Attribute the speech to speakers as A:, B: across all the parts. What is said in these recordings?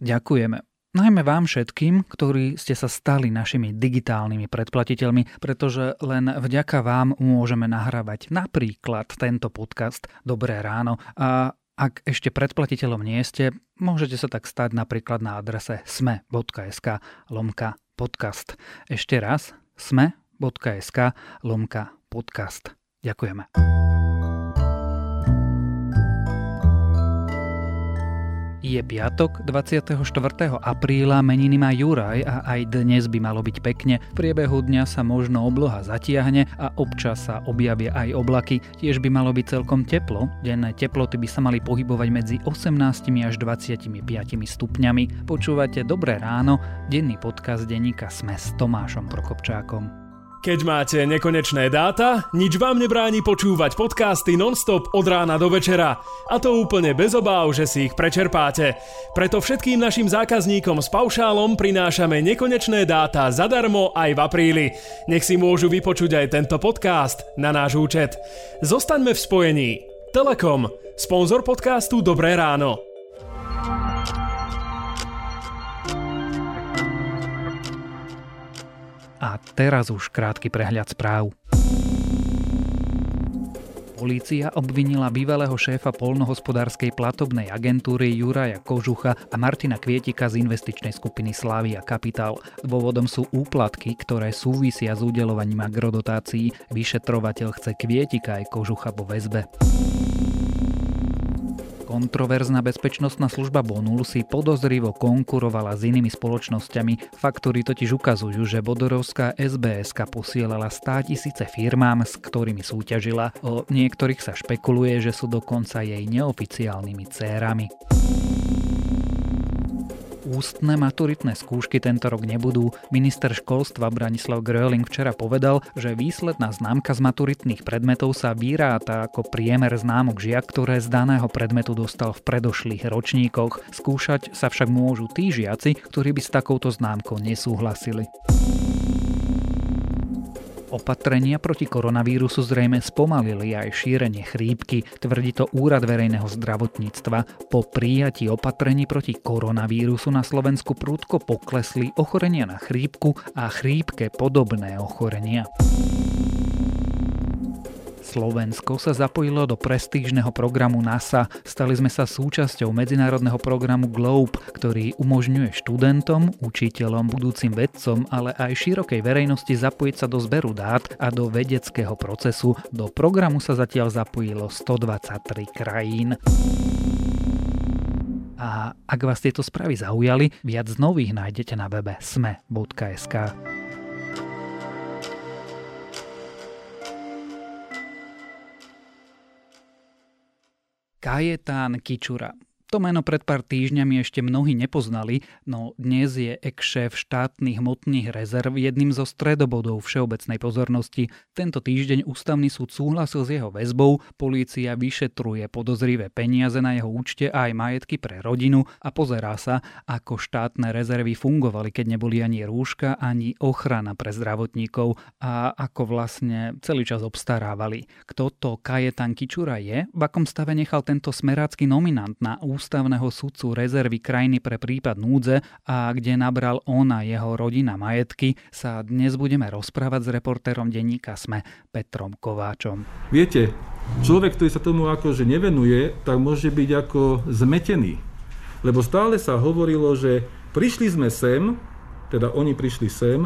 A: ďakujeme. Najmä vám všetkým, ktorí ste sa stali našimi digitálnymi predplatiteľmi, pretože len vďaka vám môžeme nahrávať napríklad tento podcast Dobré ráno a ak ešte predplatiteľom nie ste, môžete sa tak stať napríklad na adrese sme.sk lomka podcast. Ešte raz sme.sk lomka podcast. Ďakujeme. Je piatok, 24. apríla, meniny má Juraj a aj dnes by malo byť pekne. V priebehu dňa sa možno obloha zatiahne a občas sa objavia aj oblaky. Tiež by malo byť celkom teplo. Denné teploty by sa mali pohybovať medzi 18 až 25 stupňami. Počúvate Dobré ráno, denný podcast denníka Sme s Tomášom Prokopčákom.
B: Keď máte nekonečné dáta, nič vám nebráni počúvať podcasty non-stop od rána do večera. A to úplne bez obáv, že si ich prečerpáte. Preto všetkým našim zákazníkom s paušálom prinášame nekonečné dáta zadarmo aj v apríli. Nech si môžu vypočuť aj tento podcast na náš účet. Zostaňme v spojení. Telekom, sponzor podcastu Dobré ráno.
A: A teraz už krátky prehľad správ. Polícia obvinila bývalého šéfa polnohospodárskej platobnej agentúry Juraja Kožucha a Martina Kvietika z investičnej skupiny Slavia Capital. Dôvodom sú úplatky, ktoré súvisia s udelovaním agrodotácií. Vyšetrovateľ chce Kvietika aj Kožucha po väzbe. Kontroverzná bezpečnostná služba Bonul si podozrivo konkurovala s inými spoločnosťami. Faktory totiž ukazujú, že Bodorovská SBS posielala 100 tisíce firmám, s ktorými súťažila. O niektorých sa špekuluje, že sú dokonca jej neoficiálnymi cérami. Ústne maturitné skúšky tento rok nebudú. Minister školstva Branislav Gröling včera povedal, že výsledná známka z maturitných predmetov sa vyráta ako priemer známok žiak, ktoré z daného predmetu dostal v predošlých ročníkoch. Skúšať sa však môžu tí žiaci, ktorí by s takouto známkou nesúhlasili. Opatrenia proti koronavírusu zrejme spomalili aj šírenie chrípky, tvrdí to Úrad verejného zdravotníctva. Po prijatí opatrení proti koronavírusu na Slovensku prúdko poklesli ochorenia na chrípku a chrípke podobné ochorenia. Slovensko sa zapojilo do prestížneho programu NASA. Stali sme sa súčasťou medzinárodného programu GLOBE, ktorý umožňuje študentom, učiteľom, budúcim vedcom, ale aj širokej verejnosti zapojiť sa do zberu dát a do vedeckého procesu. Do programu sa zatiaľ zapojilo 123 krajín. A ak vás tieto správy zaujali, viac nových nájdete na webe sme.sk. Kajetán Kičura. To meno pred pár týždňami ešte mnohí nepoznali, no dnes je ex-šéf štátnych hmotných rezerv jedným zo stredobodov všeobecnej pozornosti. Tento týždeň ústavný súd súhlasil s jeho väzbou, polícia vyšetruje podozrivé peniaze na jeho účte a aj majetky pre rodinu a pozerá sa, ako štátne rezervy fungovali, keď neboli ani rúška, ani ochrana pre zdravotníkov a ako vlastne celý čas obstarávali. Kto to Kajetan Kičura je? V akom stave nechal tento smerácky nominant na ústavného sudcu rezervy krajiny pre prípad núdze a kde nabral on a jeho rodina majetky, sa dnes budeme rozprávať s reportérom denníka SME Petrom Kováčom.
C: Viete, človek, ktorý sa tomu akože nevenuje, tak môže byť ako zmetený. Lebo stále sa hovorilo, že prišli sme sem, teda oni prišli sem,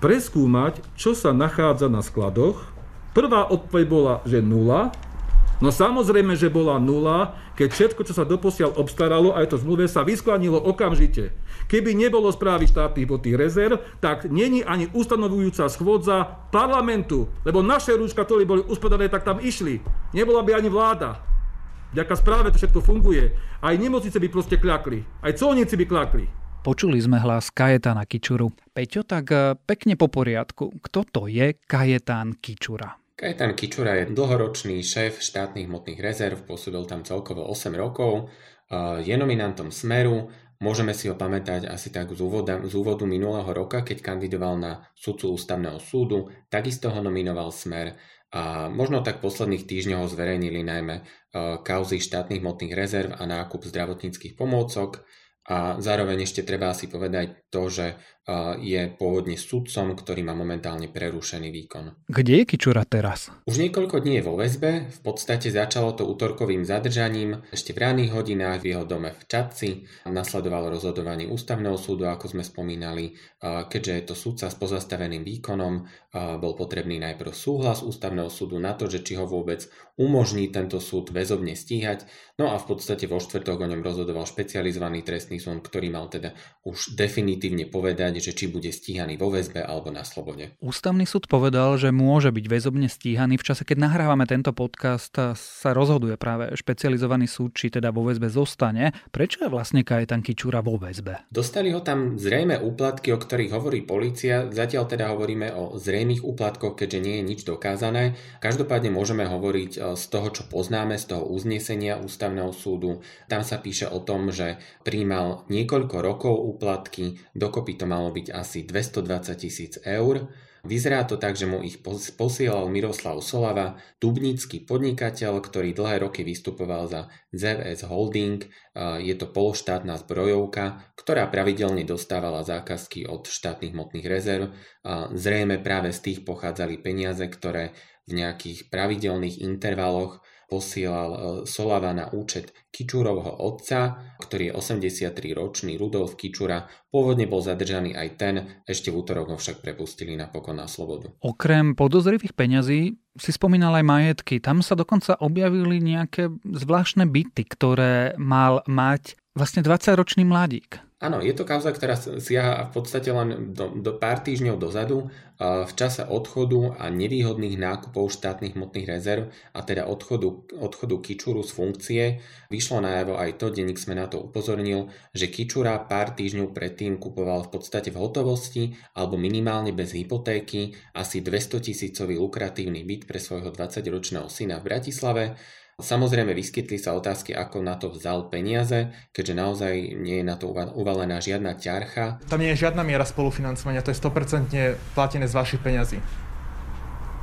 C: preskúmať, čo sa nachádza na skladoch. Prvá odpoveď bola, že nula, No samozrejme, že bola nula, keď všetko, čo sa doposiaľ obstaralo, aj to zmluve, sa vysklanilo okamžite. Keby nebolo správy štátnych tých rezerv, tak není ani ustanovujúca schôdza parlamentu, lebo naše rúška, ktoré boli uspadané, tak tam išli. Nebola by ani vláda. Vďaka správe to všetko funguje. Aj nemocnice by proste kľakli. Aj colníci by klakli.
A: Počuli sme hlas Kajetana Kičuru. Peťo, tak eh, pekne po poriadku. Kto to je Kajetán Kičura?
D: Kajetan Kičura je dlhoročný šéf štátnych hmotných rezerv, pôsobil tam celkovo 8 rokov, je nominantom Smeru, môžeme si ho pamätať asi tak z úvoda, z úvodu minulého roka, keď kandidoval na sudcu ústavného súdu, takisto ho nominoval Smer a možno tak posledných týždňoch ho zverejnili najmä kauzy štátnych hmotných rezerv a nákup zdravotníckých pomôcok. A zároveň ešte treba si povedať to, že je pôvodne sudcom, ktorý má momentálne prerušený výkon.
A: Kde je Kičura teraz?
D: Už niekoľko dní je vo väzbe, v podstate začalo to útorkovým zadržaním, ešte v ranných hodinách v jeho dome v Čadci, nasledovalo rozhodovanie ústavného súdu, ako sme spomínali, keďže je to sudca s pozastaveným výkonom, bol potrebný najprv súhlas ústavného súdu na to, že či ho vôbec umožní tento súd väzobne stíhať, no a v podstate vo štvrtok o ňom rozhodoval špecializovaný trestný súd, ktorý mal teda už definitívne povedať, povedať, že či bude stíhaný vo väzbe alebo na slobode.
A: Ústavný súd povedal, že môže byť väzobne stíhaný. V čase, keď nahrávame tento podcast, sa rozhoduje práve špecializovaný súd, či teda vo väzbe zostane. Prečo je vlastne Kajetan Kičura vo väzbe?
D: Dostali ho tam zrejme úplatky, o ktorých hovorí policia. Zatiaľ teda hovoríme o zrejmých úplatkoch, keďže nie je nič dokázané. Každopádne môžeme hovoriť e, z toho, čo poznáme, z toho uznesenia ústavného súdu. Tam sa píše o tom, že príjmal niekoľko rokov úplatky, dokopy to malo byť asi 220 tisíc eur. Vyzerá to tak, že mu ich posielal Miroslav Solava, dubnický podnikateľ, ktorý dlhé roky vystupoval za ZVS Holding. Je to pološtátna zbrojovka, ktorá pravidelne dostávala zákazky od štátnych motných rezerv. Zrejme práve z tých pochádzali peniaze, ktoré v nejakých pravidelných intervaloch posielal e, Solava na účet Kičurovho otca, ktorý je 83-ročný Rudolf Kičura. Pôvodne bol zadržaný aj ten, ešte v útorok ho však prepustili napokon na slobodu.
A: Okrem podozrivých peňazí si spomínal aj majetky. Tam sa dokonca objavili nejaké zvláštne byty, ktoré mal mať vlastne 20-ročný mladík.
D: Áno, je to kauza, ktorá siaha v podstate len do, do pár týždňov dozadu v čase odchodu a nevýhodných nákupov štátnych hmotných rezerv a teda odchodu, odchodu Kičuru z funkcie. Vyšlo najavo aj to, denník sme na to upozornil, že Kičura pár týždňov predtým kupoval v podstate v hotovosti alebo minimálne bez hypotéky asi 200 tisícový lukratívny byt pre svojho 20-ročného syna v Bratislave Samozrejme vyskytli sa otázky, ako na to vzal peniaze, keďže naozaj nie je na to uvalená žiadna ťarcha.
E: Tam nie je žiadna miera spolufinancovania, to je 100% platené z vašich peňazí.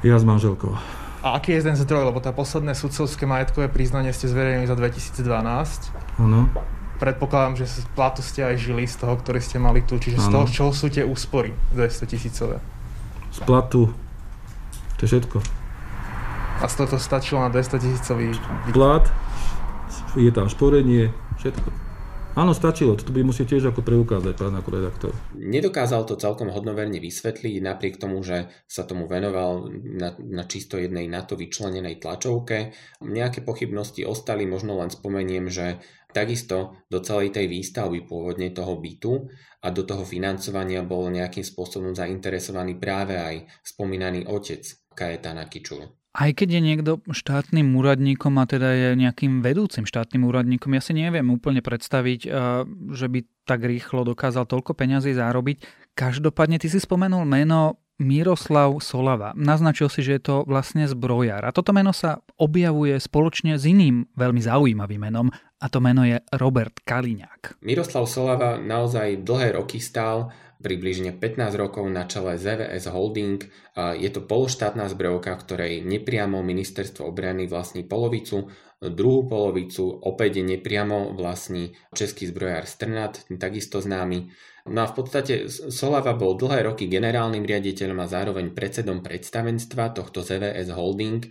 C: Ja s manželkou.
E: A aký je ten zdroj? Lebo tá posledné sudcovské majetkové priznanie ste zverejnili za 2012.
C: Áno.
E: Predpokladám, že z platu ste aj žili z toho, ktorý ste mali tu. Čiže ano. z toho, čo sú tie úspory 200 tisícové?
C: Z platu. To je všetko.
E: A z toho stačilo na 200 tisícový
C: Plat, je tam šporenie, všetko. Áno, stačilo, toto by musíte tiež ako preukázať, pán ako redaktor.
D: Nedokázal to celkom hodnoverne vysvetliť, napriek tomu, že sa tomu venoval na, na čisto jednej na to vyčlenenej tlačovke. Nejaké pochybnosti ostali, možno len spomeniem, že takisto do celej tej výstavby pôvodne toho bytu a do toho financovania bol nejakým spôsobom zainteresovaný práve aj spomínaný otec Kajetana Kičulu.
A: Aj keď je niekto štátnym úradníkom a teda je nejakým vedúcim štátnym úradníkom, ja si neviem úplne predstaviť, eh, že by tak rýchlo dokázal toľko peňazí zárobiť. Každopádne ty si spomenul meno Miroslav Solava. Naznačil si, že je to vlastne zbrojár. A toto meno sa objavuje spoločne s iným veľmi zaujímavým menom a to meno je Robert Kaliňák.
D: Miroslav Solava naozaj dlhé roky stál približne 15 rokov na čele ZVS Holding. Je to pološtátna zbrojovka, ktorej nepriamo ministerstvo obrany vlastní polovicu, druhú polovicu opäť nepriamo vlastní český zbrojár Strnat, takisto známy. No a v podstate Solava bol dlhé roky generálnym riaditeľom a zároveň predsedom predstavenstva tohto ZVS Holding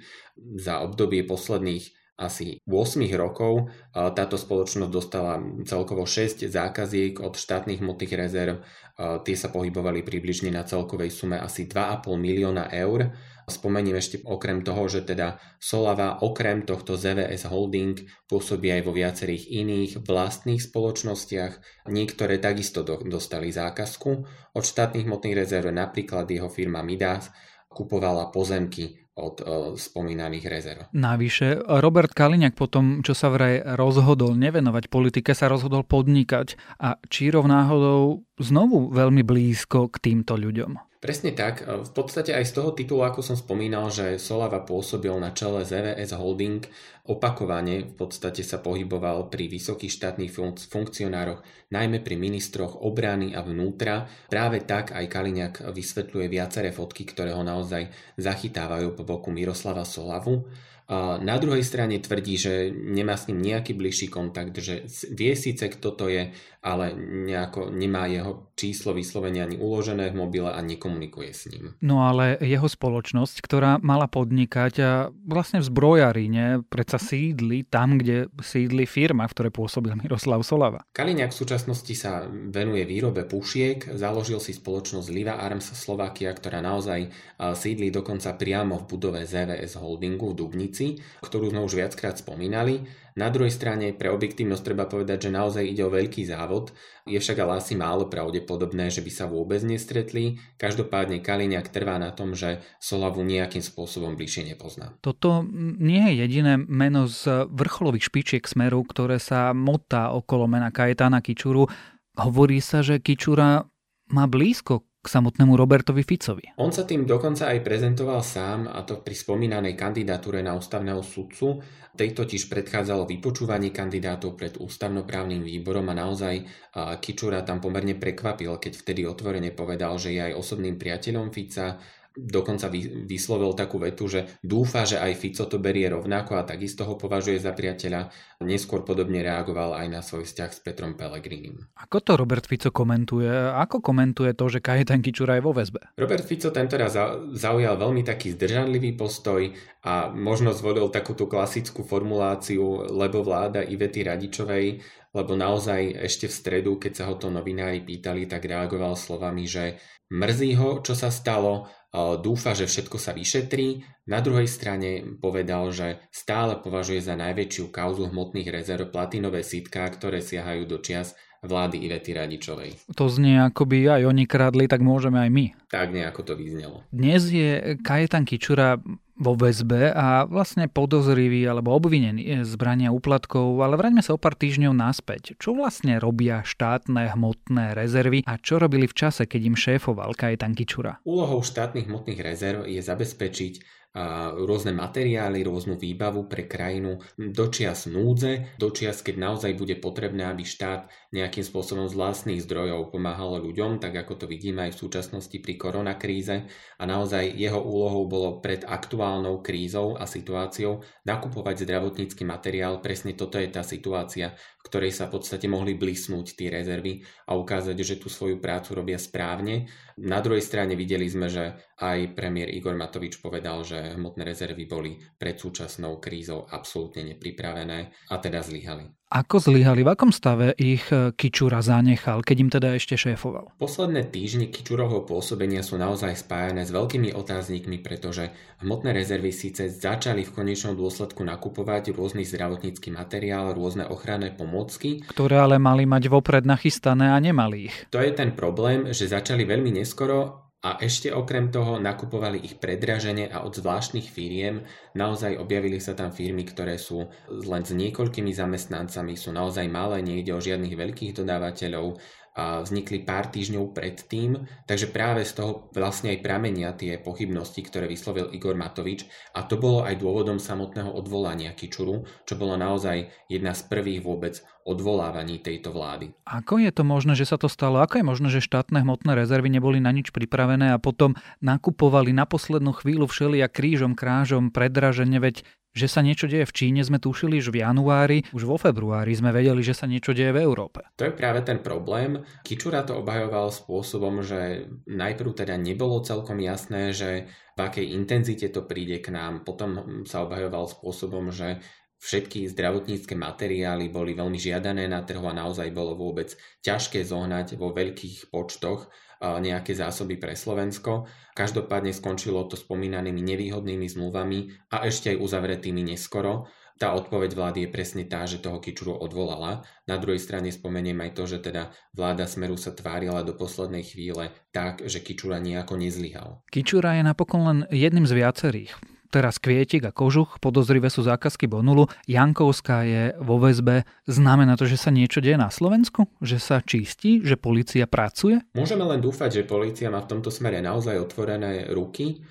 D: za obdobie posledných asi 8 rokov táto spoločnosť dostala celkovo 6 zákaziek od štátnych hmotných rezerv. Tie sa pohybovali približne na celkovej sume asi 2,5 milióna eur. Spomeniem ešte okrem toho, že teda Solava okrem tohto ZVS Holding pôsobí aj vo viacerých iných vlastných spoločnostiach. Niektoré takisto dostali zákazku od štátnych hmotných rezerv, napríklad jeho firma Midas kupovala pozemky od uh, spomínaných rezerv.
A: Navyše, Robert Kaliňák potom, čo sa vraj rozhodol nevenovať politike, sa rozhodol podnikať a Čírov náhodou znovu veľmi blízko k týmto ľuďom.
D: Presne tak. V podstate aj z toho titulu, ako som spomínal, že Solava pôsobil na čele ZVS Holding, opakovane v podstate sa pohyboval pri vysokých štátnych funk- funkcionároch, najmä pri ministroch obrany a vnútra. Práve tak aj Kaliňák vysvetľuje viaceré fotky, ktoré ho naozaj zachytávajú po boku Miroslava Solavu. Na druhej strane tvrdí, že nemá s ním nejaký bližší kontakt, že vie síce, kto to je, ale nejako nemá jeho číslo vyslovene ani uložené v mobile a nekomunikuje s ním.
A: No ale jeho spoločnosť, ktorá mala podnikať vlastne v zbrojaríne, predsa sídli tam, kde sídli firma, v ktorej pôsobil Miroslav Solava.
D: Kaliňák v súčasnosti sa venuje výrobe pušiek, založil si spoločnosť Liva Arms Slovakia, ktorá naozaj sídli dokonca priamo v budove ZVS Holdingu v Dubnici, ktorú sme už viackrát spomínali. Na druhej strane pre objektívnosť treba povedať, že naozaj ide o veľký závod, je však ale asi málo pravdepodobné, že by sa vôbec nestretli. Každopádne Kaliňák trvá na tom, že Solavu nejakým spôsobom bližšie nepozná.
A: Toto nie je jediné meno z vrcholových špičiek smeru, ktoré sa motá okolo mena Kajetana Kičuru. Hovorí sa, že Kičura má blízko k samotnému Robertovi Ficovi.
D: On sa tým dokonca aj prezentoval sám, a to pri spomínanej kandidatúre na ústavného sudcu. Tej totiž predchádzalo vypočúvanie kandidátov pred ústavnoprávnym výborom a naozaj Kičura tam pomerne prekvapil, keď vtedy otvorene povedal, že je aj osobným priateľom Fica, dokonca vyslovil takú vetu, že dúfa, že aj Fico to berie rovnako a takisto ho považuje za priateľa. Neskôr podobne reagoval aj na svoj vzťah s Petrom Pelegrinim.
A: Ako to Robert Fico komentuje? Ako komentuje to, že Kajetan Kičura je vo väzbe?
D: Robert Fico raz zaujal veľmi taký zdržanlivý postoj a možno zvolil takúto klasickú formuláciu, lebo vláda Ivety Radičovej lebo naozaj ešte v stredu, keď sa ho to novinári pýtali, tak reagoval slovami, že mrzí ho, čo sa stalo, dúfa, že všetko sa vyšetrí. Na druhej strane povedal, že stále považuje za najväčšiu kauzu hmotných rezerv platinové sitká, ktoré siahajú do čias vlády Ivety Radičovej.
A: To znie, ako by aj oni kradli, tak môžeme aj my.
D: Tak nejako to vyznelo.
A: Dnes je Kajetan Kičura vo väzbe a vlastne podozrivý alebo obvinený z brania úplatkov, ale vraňme sa o pár týždňov naspäť. Čo vlastne robia štátne hmotné rezervy a čo robili v čase, keď im šéfoval Kajetan Kičura?
D: Úlohou štátnych hmotných rezerv je zabezpečiť rôzne materiály, rôznu výbavu pre krajinu dočias núdze, dočias, keď naozaj bude potrebné, aby štát nejakým spôsobom z vlastných zdrojov pomáhal ľuďom, tak ako to vidíme aj v súčasnosti pri koronakríze a naozaj jeho úlohou bolo pred aktuálnou krízou a situáciou nakupovať zdravotnícky materiál. Presne toto je tá situácia, ktorej sa v podstate mohli blisnúť tie rezervy a ukázať, že tú svoju prácu robia správne. Na druhej strane videli sme, že aj premiér Igor Matovič povedal, že hmotné rezervy boli pred súčasnou krízou absolútne nepripravené a teda zlyhali.
A: Ako zlyhali? V akom stave ich e, Kičura zanechal, keď im teda ešte šéfoval?
D: Posledné týždne Kičurovho pôsobenia sú naozaj spájané s veľkými otáznikmi, pretože hmotné rezervy síce začali v konečnom dôsledku nakupovať rôzny zdravotnícky materiál, rôzne ochranné pomôcky.
A: Ktoré ale mali mať vopred nachystané a nemali ich.
D: To je ten problém, že začali veľmi neskoro a ešte okrem toho nakupovali ich predražene a od zvláštnych firiem. Naozaj objavili sa tam firmy, ktoré sú len s niekoľkými zamestnancami, sú naozaj malé, nejde o žiadnych veľkých dodávateľov vznikli pár týždňov predtým, takže práve z toho vlastne aj pramenia tie pochybnosti, ktoré vyslovil Igor Matovič a to bolo aj dôvodom samotného odvolania Kičuru, čo bolo naozaj jedna z prvých vôbec odvolávaní tejto vlády.
A: Ako je to možné, že sa to stalo? Ako je možné, že štátne hmotné rezervy neboli na nič pripravené a potom nakupovali na poslednú chvíľu všelia krížom, krážom, predražene, veď že sa niečo deje v Číne sme tušili už v januári, už vo februári sme vedeli, že sa niečo deje v Európe.
D: To je práve ten problém. Kičura to obhajoval spôsobom, že najprv teda nebolo celkom jasné, že v akej intenzite to príde k nám. Potom sa obhajoval spôsobom, že všetky zdravotnícke materiály boli veľmi žiadané na trhu a naozaj bolo vôbec ťažké zohnať vo veľkých počtoch nejaké zásoby pre Slovensko. Každopádne skončilo to spomínanými nevýhodnými zmluvami a ešte aj uzavretými neskoro. Tá odpoveď vlády je presne tá, že toho Kičuru odvolala. Na druhej strane spomeniem aj to, že teda vláda Smeru sa tvárila do poslednej chvíle tak, že Kičura nejako nezlyhal.
A: Kičura je napokon len jedným z viacerých teraz Kvietik a Kožuch, podozrivé sú zákazky Bonulu, Jankovská je vo väzbe. Znamená to, že sa niečo deje na Slovensku? Že sa čistí? Že policia pracuje?
D: Môžeme len dúfať, že policia má v tomto smere naozaj otvorené ruky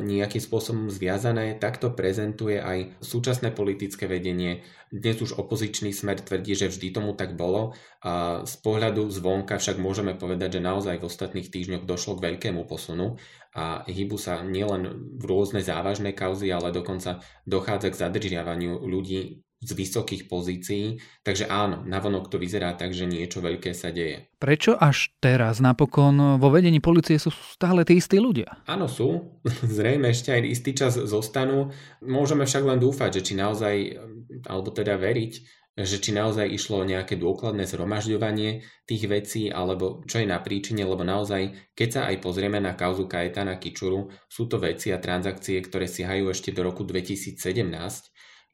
D: nejakým spôsobom zviazané. Takto prezentuje aj súčasné politické vedenie. Dnes už opozičný smer tvrdí, že vždy tomu tak bolo. A z pohľadu zvonka však môžeme povedať, že naozaj v ostatných týždňoch došlo k veľkému posunu a hýbu sa nielen v rôzne závažné kauzy, ale dokonca dochádza k zadržiavaniu ľudí z vysokých pozícií, takže áno, navonok to vyzerá tak, že niečo veľké sa deje.
A: Prečo až teraz napokon vo vedení policie sú stále tí istí ľudia?
D: Áno, sú. Zrejme ešte aj istý čas zostanú. Môžeme však len dúfať, že či naozaj, alebo teda veriť, že či naozaj išlo o nejaké dôkladné zhromažďovanie tých vecí, alebo čo je na príčine, lebo naozaj, keď sa aj pozrieme na kauzu Kajetana Kičuru, sú to veci a transakcie, ktoré siahajú ešte do roku 2017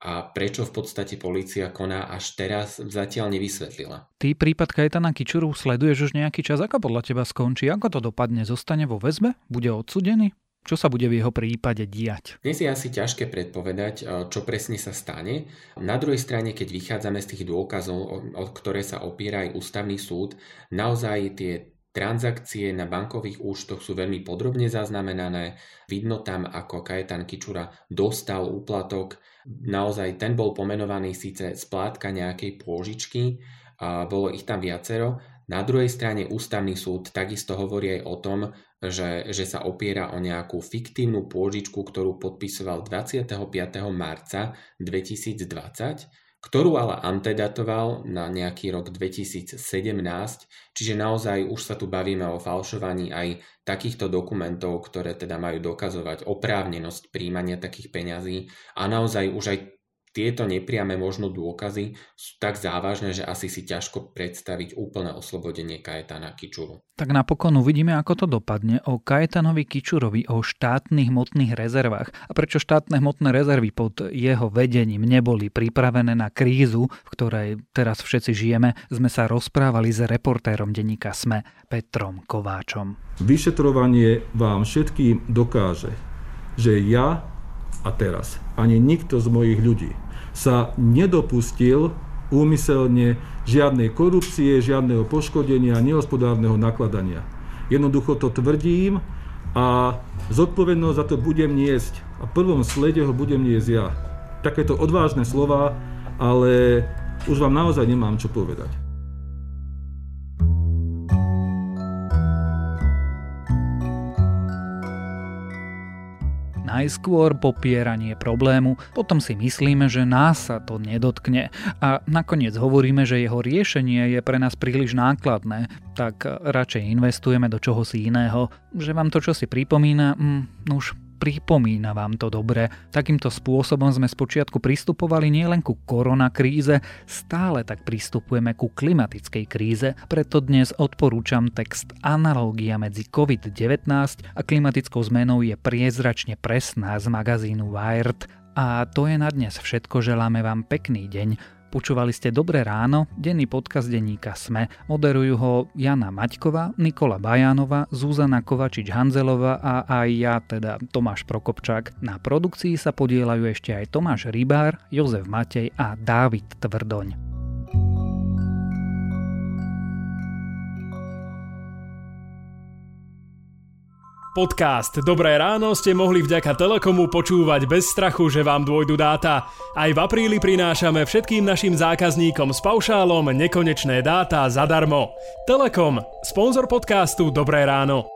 D: a prečo v podstate polícia koná až teraz zatiaľ nevysvetlila.
A: Ty prípad Kajetana Kičuru sleduješ už nejaký čas, ako podľa teba skončí, ako to dopadne, zostane vo väzbe, bude odsudený? Čo sa bude v jeho prípade diať?
D: Dnes je asi ťažké predpovedať, eh, čo presne sa stane. Na druhej strane, keď vychádzame z tých dôkazov, o ktoré sa opiera aj ústavný súd, naozaj tie transakcie na bankových účtoch sú veľmi podrobne zaznamenané. Vidno tam, ako Kajetan Kičura dostal úplatok. Naozaj ten bol pomenovaný síce splátka nejakej pôžičky, a bolo ich tam viacero. Na druhej strane ústavný súd takisto hovorí aj o tom, že, že sa opiera o nejakú fiktívnu pôžičku, ktorú podpisoval 25. marca 2020, ktorú ale antedatoval na nejaký rok 2017, čiže naozaj už sa tu bavíme o falšovaní aj takýchto dokumentov, ktoré teda majú dokazovať oprávnenosť príjmania takých peňazí a naozaj už aj tieto nepriame možno dôkazy sú tak závažné, že asi si ťažko predstaviť úplné oslobodenie Kajetana Kičuru.
A: Tak napokon uvidíme, ako to dopadne o Kajetanovi Kičurovi, o štátnych hmotných rezervách a prečo štátne hmotné rezervy pod jeho vedením neboli pripravené na krízu, v ktorej teraz všetci žijeme, sme sa rozprávali s reportérom denníka SME Petrom Kováčom.
C: Vyšetrovanie vám všetkým dokáže, že ja a teraz ani nikto z mojich ľudí sa nedopustil úmyselne žiadnej korupcie, žiadneho poškodenia, nehospodárneho nakladania. Jednoducho to tvrdím a zodpovednosť za to budem niesť a v prvom slede ho budem niesť ja. Takéto odvážne slova, ale už vám naozaj nemám čo povedať.
A: Najskôr popieranie problému, potom si myslíme, že nás sa to nedotkne a nakoniec hovoríme, že jeho riešenie je pre nás príliš nákladné, tak radšej investujeme do čohosi iného. Že vám to čo si pripomína, mm, už pripomína vám to dobre. Takýmto spôsobom sme spočiatku pristupovali nielen ku koronakríze, stále tak pristupujeme ku klimatickej kríze, preto dnes odporúčam text Analógia medzi COVID-19 a klimatickou zmenou je priezračne presná z magazínu Wired. A to je na dnes všetko, želáme vám pekný deň. Počúvali ste Dobré ráno, denný podcast denníka Sme. Moderujú ho Jana Maťková, Nikola Bajánova, Zuzana Kovačič-Hanzelová a aj ja, teda Tomáš Prokopčák. Na produkcii sa podielajú ešte aj Tomáš Rybár, Jozef Matej a Dávid Tvrdoň.
B: Podcast Dobré ráno ste mohli vďaka Telekomu počúvať bez strachu, že vám dôjdu dáta. Aj v apríli prinášame všetkým našim zákazníkom s paušálom nekonečné dáta zadarmo. Telekom, sponzor podcastu Dobré ráno.